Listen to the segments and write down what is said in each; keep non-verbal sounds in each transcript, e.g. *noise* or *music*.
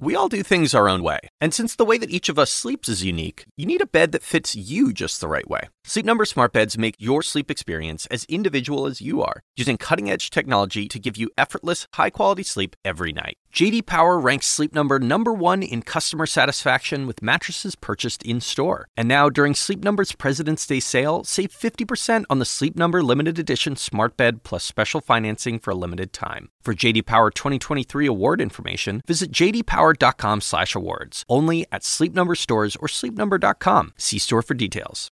We all do things our own way, and since the way that each of us sleeps is unique, you need a bed that fits you just the right way. Sleep Number smart beds make your sleep experience as individual as you are, using cutting-edge technology to give you effortless, high-quality sleep every night. JD Power ranks Sleep Number number 1 in customer satisfaction with mattresses purchased in-store. And now during Sleep Number's President's Day sale, save 50% on the Sleep Number limited edition smart bed plus special financing for a limited time. For JD Power 2023 award information, visit jdpower.com/awards. Only at Sleep Number stores or sleepnumber.com. See store for details.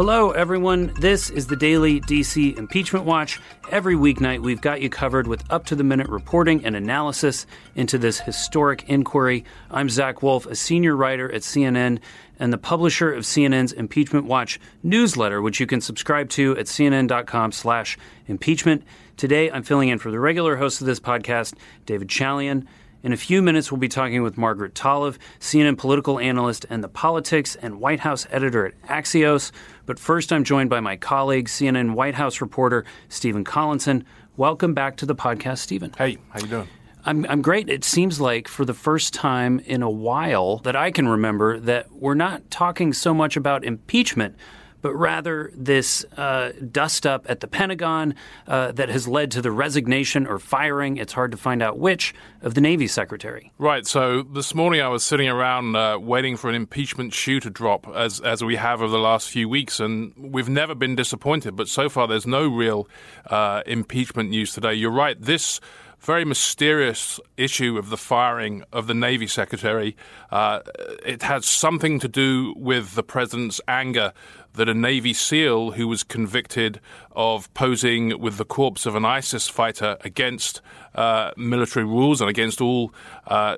Hello, everyone. This is the daily DC Impeachment Watch. Every weeknight, we've got you covered with up to the minute reporting and analysis into this historic inquiry. I'm Zach Wolf, a senior writer at CNN and the publisher of CNN's Impeachment Watch newsletter, which you can subscribe to at cnn.com/slash impeachment. Today, I'm filling in for the regular host of this podcast, David Chalian. In a few minutes, we'll be talking with Margaret Talev, CNN political analyst and the politics and White House editor at Axios. But first, I'm joined by my colleague, CNN White House reporter Stephen Collinson. Welcome back to the podcast, Stephen. Hey, how you doing? I'm, I'm great. It seems like for the first time in a while that I can remember that we're not talking so much about impeachment, but rather this uh, dust up at the Pentagon uh, that has led to the resignation or firing, it's hard to find out which, of the Navy Secretary. Right. So this morning I was sitting around uh, waiting for an impeachment shoe to drop, as, as we have over the last few weeks, and we've never been disappointed, but so far there's no real uh, impeachment news today. You're right. This very mysterious issue of the firing of the Navy Secretary. Uh, it has something to do with the president's anger that a Navy SEAL who was convicted of posing with the corpse of an ISIS fighter against uh, military rules and against all uh,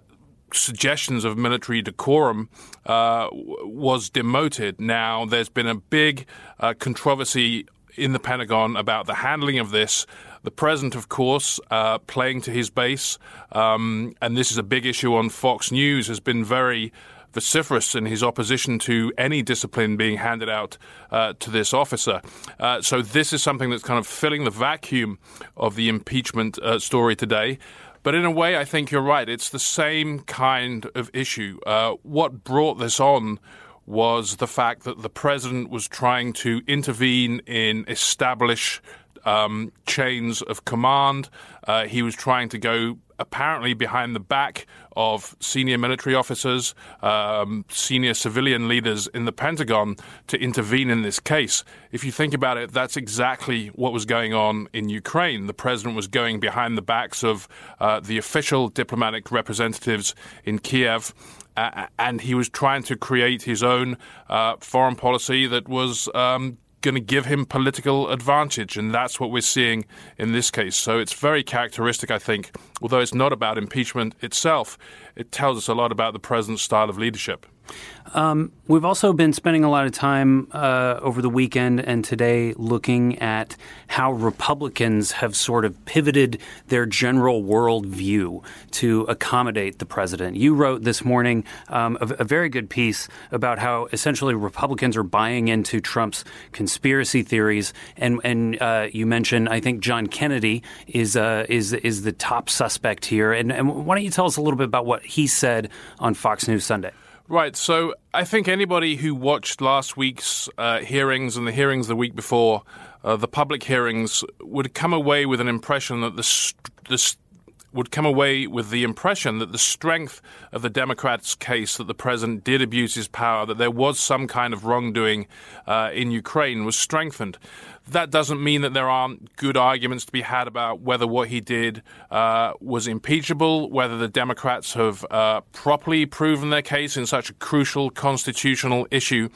suggestions of military decorum uh, was demoted. Now, there's been a big uh, controversy in the Pentagon about the handling of this. The president, of course, uh, playing to his base, um, and this is a big issue on Fox News, has been very vociferous in his opposition to any discipline being handed out uh, to this officer. Uh, so this is something that's kind of filling the vacuum of the impeachment uh, story today. But in a way, I think you're right. It's the same kind of issue. Uh, what brought this on was the fact that the president was trying to intervene in established um, chains of command. Uh, he was trying to go apparently behind the back of senior military officers, um, senior civilian leaders in the Pentagon to intervene in this case. If you think about it, that's exactly what was going on in Ukraine. The president was going behind the backs of uh, the official diplomatic representatives in Kiev. Uh, and he was trying to create his own uh, foreign policy that was um, going to give him political advantage. And that's what we're seeing in this case. So it's very characteristic, I think. Although it's not about impeachment itself, it tells us a lot about the president's style of leadership. Um, we've also been spending a lot of time uh, over the weekend and today looking at how Republicans have sort of pivoted their general worldview to accommodate the president. You wrote this morning um, a, a, very good piece about how essentially Republicans are buying into Trump's conspiracy theories, and and uh, you mentioned I think John Kennedy is uh, is is the top suspect here. And, and why don't you tell us a little bit about what he said on Fox News Sunday? Right. So I think anybody who watched last week's uh, hearings and the hearings the week before, uh, the public hearings, would come away with an impression that the, the would come away with the impression that the strength of the Democrats' case that the president did abuse his power, that there was some kind of wrongdoing uh, in Ukraine, was strengthened. That doesn't mean that there aren't good arguments to be had about whether what he did uh, was impeachable, whether the Democrats have uh, properly proven their case in such a crucial constitutional issue.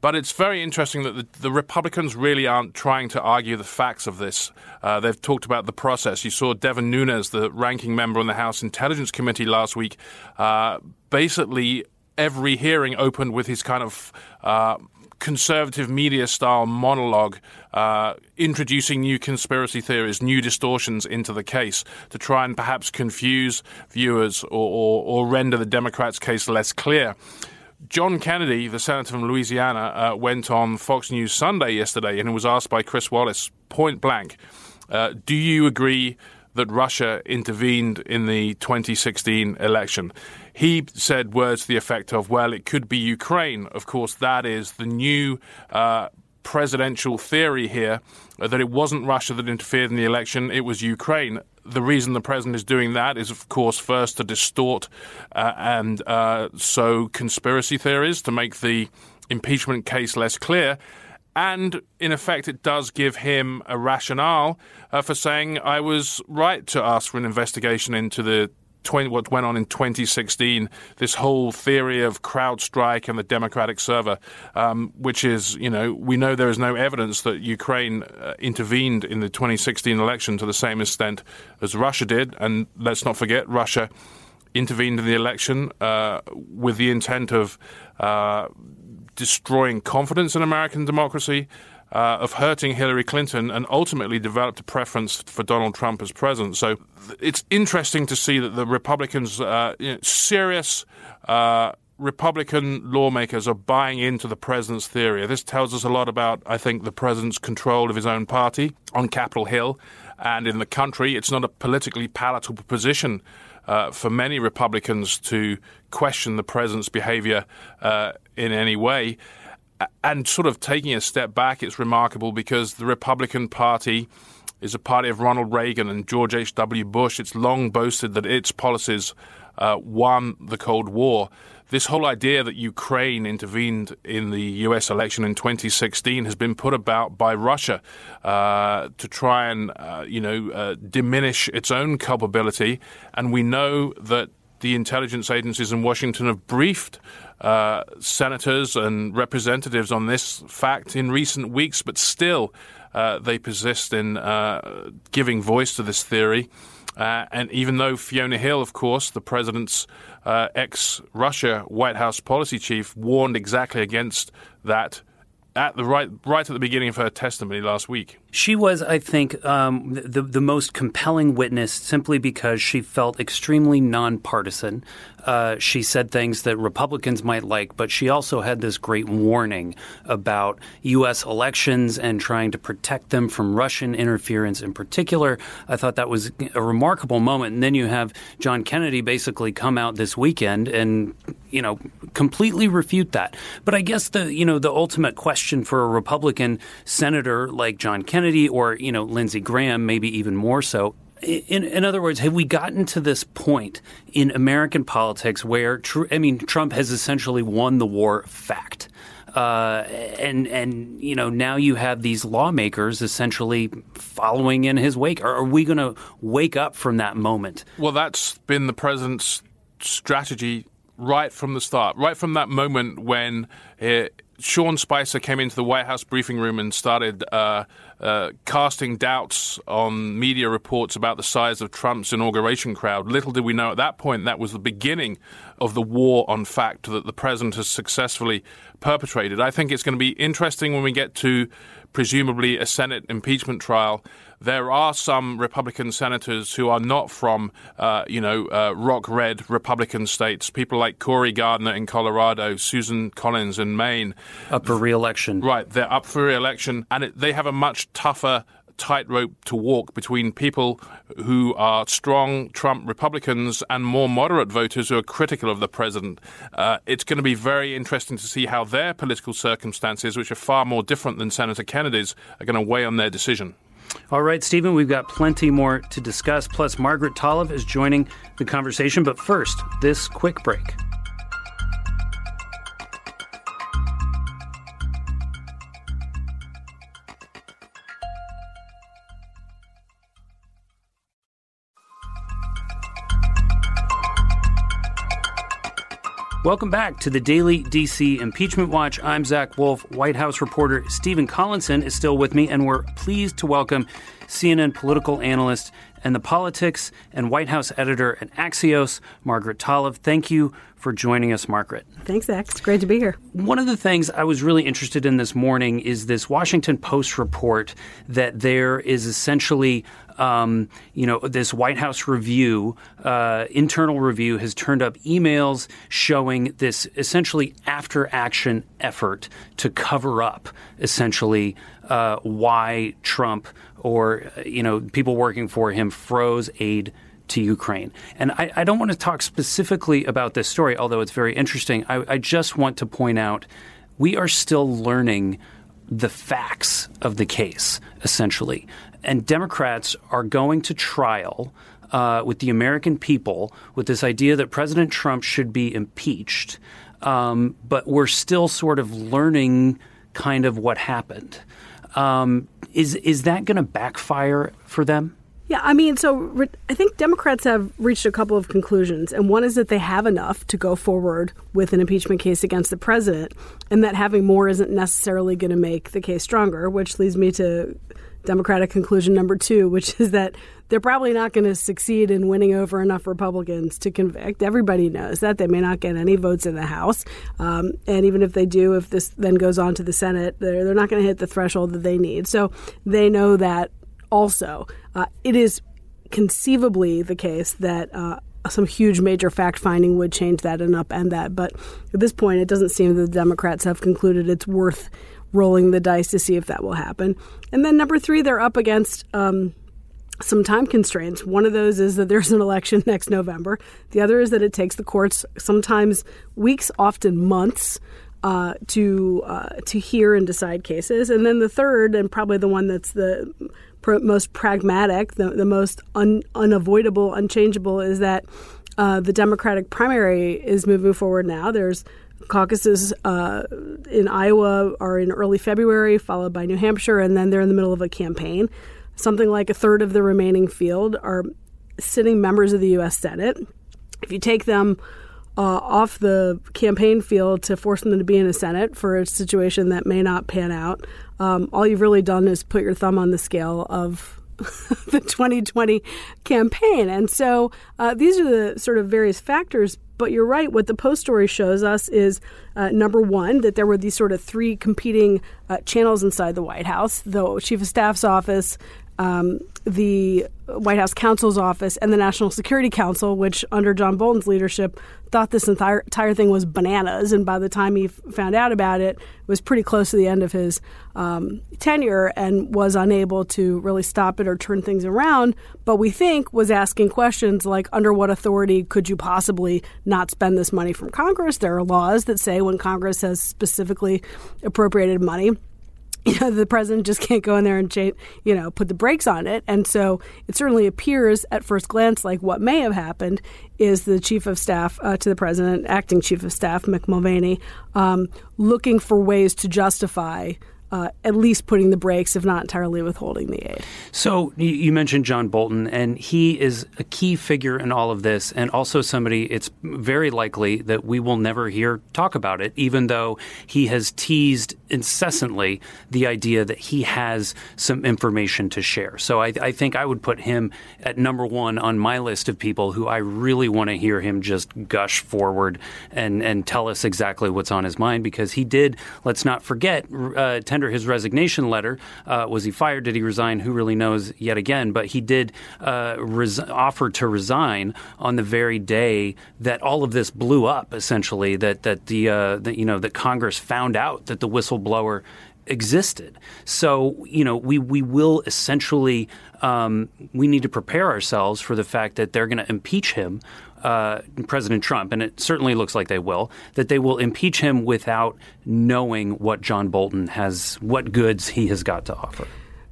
But it's very interesting that the, the, Republicans really aren't trying to argue the facts of this. Uh, they've talked about the process. You saw Devin Nunes, the ranking member on the House Intelligence Committee last week, uh, basically every hearing opened with his kind of uh, conservative media style monologue, uh, introducing new conspiracy theories, new distortions into the case to try and perhaps confuse viewers or, or, or render the Democrats' case less clear. John Kennedy, the senator from Louisiana, uh, went on Fox News Sunday yesterday and was asked by Chris Wallace point blank uh, Do you agree that Russia intervened in the 2016 election? He said words to the effect of, well, it could be Ukraine. Of course, that is the new uh, presidential theory here uh, that it wasn't Russia that interfered in the election, it was Ukraine. The reason the president is doing that is, of course, first to distort uh, and uh, sow conspiracy theories to make the impeachment case less clear. And in effect, it does give him a rationale uh, for saying, I was right to ask for an investigation into the 20, what went on in 2016, this whole theory of CrowdStrike and the Democratic server, um, which is, you know, we know there is no evidence that Ukraine uh, intervened in the 2016 election to the same extent as Russia did. And let's not forget, Russia intervened in the election uh, with the intent of uh, destroying confidence in American democracy uh, of hurting Hillary Clinton and ultimately developed a preference for Donald Trump as president. So it's interesting to see that the Republicans, uh, you know, serious uh, Republican lawmakers are buying into the president's theory. This tells us a lot about, I think, the president's control of his own party on Capitol Hill and in the country. It's not a politically palatable position. Uh, for many Republicans to question the president's behavior uh, in any way and sort of taking a step back, it's remarkable because the Republican Party is a party of Ronald Reagan and George H.W. Bush. It's long boasted that its policies uh, won the Cold War. This whole idea that Ukraine intervened in the U.S. election in 2016 has been put about by Russia uh, to try and, uh, you know, uh, diminish its own culpability. And we know that the intelligence agencies in Washington have briefed uh, senators and representatives on this fact in recent weeks, but still uh, they persist in uh, giving voice to this theory. Uh, and even though Fiona Hill, of course, the president's uh, ex Russia White House policy chief, warned exactly against that at the right right at the beginning of her testimony last week. She was, I think, um, the the most compelling witness simply because she felt extremely nonpartisan. Uh, she said things that Republicans might like, but she also had this great warning about U.S. elections and trying to protect them from Russian interference in particular. I thought that was a remarkable moment. And then you have John Kennedy basically come out this weekend and you know completely refute that. But I guess the you know the ultimate question for a Republican senator like John Kennedy or you know Lindsey Graham, maybe even more so, in, in, other words, have we gotten to this point in American politics where, tr- I mean, Trump has essentially won the war fact? Uh, and and you know now you have these lawmakers essentially following in his wake. Are, are we going to wake up from that moment? Well, that's been the president's strategy right from the start, right from that moment when it, Sean Spicer came into the White House briefing room and started uh, uh, casting doubts on media reports about the size of Trump's inauguration crowd. Little did we know at that point that was the beginning of the war on fact that the president has successfully perpetrated. I think it's going to be interesting when we get to presumably a Senate impeachment trial there are some Republican senators who are not from, uh, you know, uh, rock red Republican states. People like Cory Gardner in Colorado, Susan Collins in Maine. Up for reelection. Right. They're up for reelection, and it, they have a much tougher tightrope to walk between people who are strong Trump Republicans and more moderate voters who are critical of the president. Uh, it's going to be very interesting to see how their political circumstances, which are far more different than Senator Kennedy's, are going to weigh on their decision. All right, Stephen, we've got plenty more to discuss. Plus, Margaret Talev is joining the conversation. But first, this quick break. Welcome back to the Daily DC Impeachment Watch. I'm Zach Wolf. White House reporter Stephen Collinson is still with me, and we're pleased to welcome CNN political analyst and the politics and White House editor at Axios, Margaret Talev. Thank you for joining us, Margaret. Thanks, Zach. It's great to be here. One of the things I was really interested in this morning is this Washington Post report that there is essentially um, you know, this White House review, uh, internal review, has turned up emails showing this essentially after action effort to cover up essentially uh, why Trump or, you know, people working for him froze aid to Ukraine. And I, I, don't want to talk specifically about this story, although it's very interesting. I, I just want to point out we are still learning the facts of the case, essentially and Democrats are going to trial uh, with the American people with this idea that President Trump should be impeached. Um, but we're still sort of learning kind of what happened. Um, is is that going to backfire for them? Yeah, I mean, so I think Democrats have reached a couple of conclusions, and one is that they have enough to go forward with an impeachment case against the president, and that having more isn't necessarily going to make the case stronger, which leads me to Democratic conclusion number two, which is that they're probably not going to succeed in winning over enough Republicans to convict. Everybody knows that. They may not get any votes in the House. Um, and even if they do, if this then goes on to the Senate, they're, they're not going to hit the threshold that they need. So they know that also. Uh, it is conceivably the case that. Uh, some huge major fact finding would change that and upend that. But at this point, it doesn't seem that the Democrats have concluded it's worth rolling the dice to see if that will happen. And then number three, they're up against um, some time constraints. One of those is that there's an election *laughs* next November. The other is that it takes the courts sometimes weeks, often months. Uh, to uh, to hear and decide cases, and then the third, and probably the one that's the pr- most pragmatic, the, the most un- unavoidable, unchangeable, is that uh, the Democratic primary is moving forward now. There's Caucuses uh, in Iowa are in early February, followed by New Hampshire, and then they're in the middle of a campaign. Something like a third of the remaining field are sitting members of the U.S. Senate. If you take them uh, off the campaign field to force them to be in a Senate for a situation that may not pan out, um, all you've really done is put your thumb on the scale of *laughs* the 2020 campaign. And so uh, these are the sort of various factors. But you're right. What the Post story shows us is uh, number one, that there were these sort of three competing uh, channels inside the White House the Chief of Staff's office, um, the White House counsel's office and the National Security Council, which under John Bolton's leadership thought this entire, entire thing was bananas. And by the time he f- found out about it, it was pretty close to the end of his um, tenure and was unable to really stop it or turn things around. But we think was asking questions like, under what authority could you possibly not spend this money from Congress? There are laws that say when Congress has specifically appropriated money *laughs* you know, the president just can't go in there and you know put the brakes on it. And so it certainly appears at first glance like what may have happened is the chief of staff uh, to the president, acting chief of staff Mick Mulvaney, um, looking for ways to justify uh, at least putting the brakes, if not entirely withholding the aid. So you mentioned John Bolton, and he is a key figure in all of this, and also somebody it's very likely that we will never hear talk about it, even though he has teased incessantly the idea that he has some information to share. So I, I think I would put him at number one on my list of people who I really want to hear him just gush forward and, and tell us exactly what's on his mind, because he did, let's not forget, uh, tender his resignation letter. Uh, was he fired? Did he resign? Who really knows yet again? But he did uh, res- offer to resign on the very day that all of this blew up. Essentially, that that the, uh, the you know that Congress found out that the whistleblower existed. So you know we we will essentially um, we need to prepare ourselves for the fact that they're going to impeach him uh, President Trump, and it certainly looks like they will, that they will impeach him without knowing what John Bolton has, what goods he has got to offer.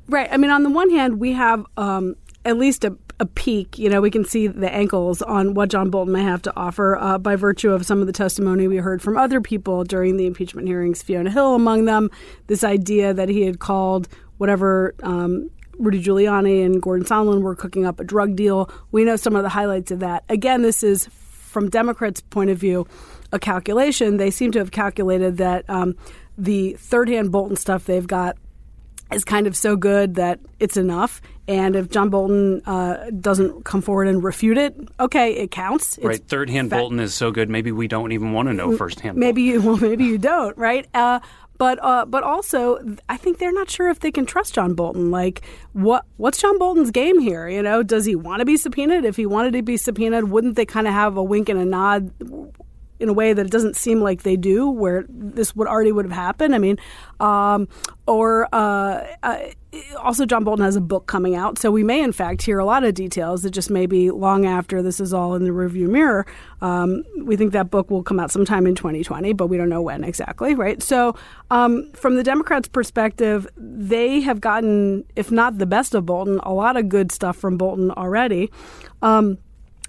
Right. I mean, on the one hand, we have um, at least a, a, peek. You know, we can see the ankles on what John Bolton may have to offer uh, by virtue of some of the testimony we heard from other people during the impeachment hearings, Fiona Hill among them. This idea that he had called whatever um, Rudy Giuliani and Gordon Sondland were cooking up a drug deal. We know some of the highlights of that. Again, this is from Democrats' point of view, a calculation. They seem to have calculated that um, the third hand Bolton stuff they've got is kind of so good that it's enough. And if John Bolton uh, doesn't come forward and refute it, okay, it counts. It's right, third hand Bolton is so good. Maybe we don't even want to know first hand. Maybe you *laughs* well, maybe you don't, right? Uh, but uh, but also, I think they're not sure if they can trust John Bolton. Like, what what's John Bolton's game here? You know, does he want to be subpoenaed? If he wanted to be subpoenaed, wouldn't they kind of have a wink and a nod in a way that it doesn't seem like they do, where this would already would have happened. I mean, um, or uh, uh, also John Bolton has a book coming out, so we may in fact hear a lot of details that just maybe long after this is all in the rearview mirror. Um, we think that book will come out sometime in 2020, but we don't know when exactly, right? So, um, from the Democrats' perspective, they have gotten, if not the best of Bolton, a lot of good stuff from Bolton already. Um,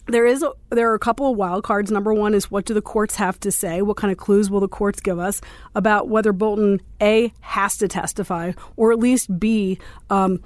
there is a, there are a couple of wild cards. Number one is what do the courts have to say? What kind of clues will the courts give us about whether Bolton a has to testify, or at least b um,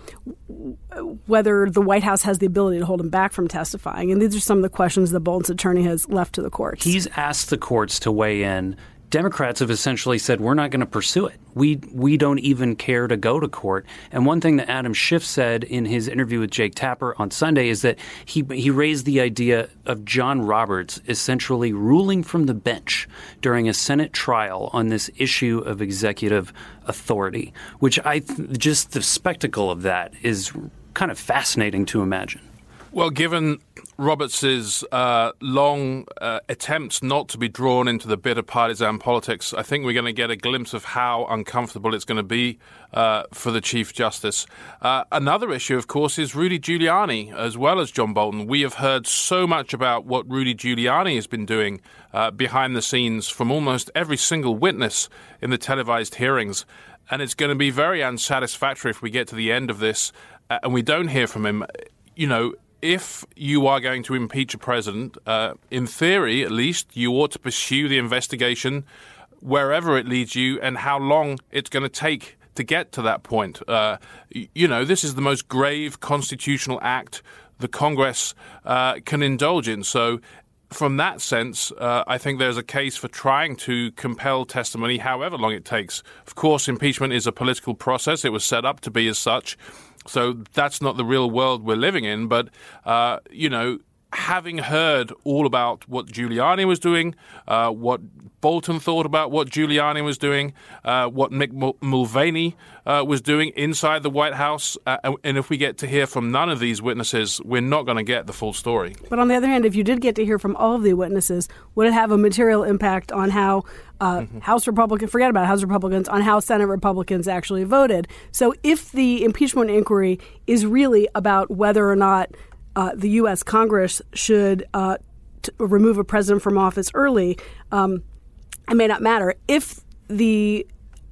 whether the White House has the ability to hold him back from testifying? And these are some of the questions that Bolton's attorney has left to the courts. He's asked the courts to weigh in Democrats have essentially said we're not going to pursue it. We we don't even care to go to court. And one thing that Adam Schiff said in his interview with Jake Tapper on Sunday is that he he raised the idea of John Roberts essentially ruling from the bench during a Senate trial on this issue of executive authority, which I just the spectacle of that is kind of fascinating to imagine. Well, given Roberts's uh, long uh, attempts not to be drawn into the bitter partisan politics, I think we're going to get a glimpse of how uncomfortable it's going to be uh, for the Chief Justice. Uh, another issue, of course, is Rudy Giuliani as well as John Bolton. We have heard so much about what Rudy Giuliani has been doing uh, behind the scenes from almost every single witness in the televised hearings. And it's going to be very unsatisfactory if we get to the end of this uh, and we don't hear from him. You know, if you are going to impeach a president, uh, in theory at least, you ought to pursue the investigation wherever it leads you and how long it's going to take to get to that point. Uh, you know, this is the most grave constitutional act the Congress uh, can indulge in. So, from that sense, uh, I think there's a case for trying to compel testimony, however long it takes. Of course, impeachment is a political process, it was set up to be as such. So that's not the real world we're living in. But, uh, you know, having heard all about what Giuliani was doing, uh, what Bolton thought about what Giuliani was doing, uh, what Mick Mulvaney uh, was doing inside the White House, uh, and if we get to hear from none of these witnesses, we're not going to get the full story. But on the other hand, if you did get to hear from all of the witnesses, would it have a material impact on how uh, mm-hmm. House Republicans, forget about House Republicans, on how Senate Republicans actually voted? So if the impeachment inquiry is really about whether or not uh, the U.S. Congress should uh, t- remove a president from office early, um, it may not matter. If the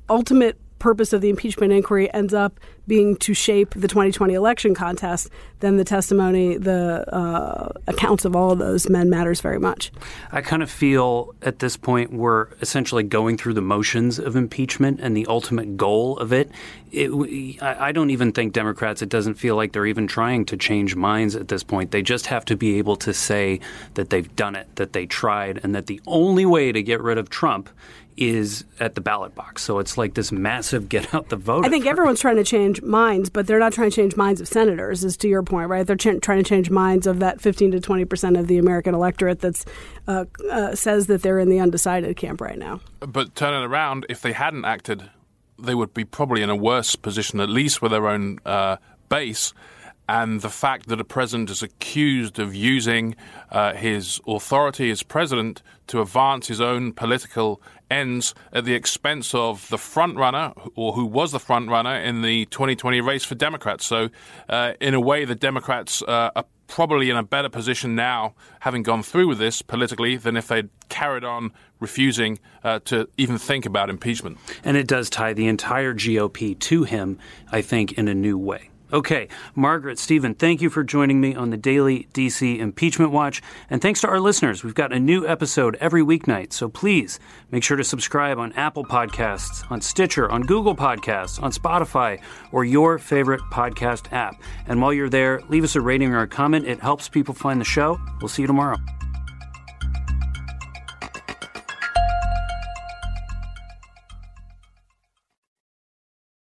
ultimate purpose of the impeachment inquiry ends up being to shape the 2020 election contest, then the testimony, the uh, accounts of all of those men matters very much. I kind of feel at this point we're essentially going through the motions of impeachment, and the ultimate goal of it. It I don't even think Democrats. It doesn't feel like they're even trying to change minds at this point. They just have to be able to say that they've done it, that they tried, and that the only way to get rid of Trump is at the ballot box. So it's like this massive get out the vote. I think everyone's trying to change minds, but they're not trying to change minds of senators, is to your point, right? They're ch- trying to change minds of that 15 to 20 percent of the American electorate that uh, uh, says that they're in the undecided camp right now. But turning around, if they hadn't acted, they would be probably in a worse position, at least with their own uh, base and the fact that a president is accused of using uh, his authority as president to advance his own political ends at the expense of the frontrunner, or who was the frontrunner in the 2020 race for Democrats. So, uh, in a way, the Democrats uh, are probably in a better position now, having gone through with this politically, than if they'd carried on refusing uh, to even think about impeachment. And it does tie the entire GOP to him, I think, in a new way. Okay, Margaret, Stephen, thank you for joining me on the daily DC Impeachment Watch. And thanks to our listeners. We've got a new episode every weeknight. So please make sure to subscribe on Apple Podcasts, on Stitcher, on Google Podcasts, on Spotify, or your favorite podcast app. And while you're there, leave us a rating or a comment. It helps people find the show. We'll see you tomorrow.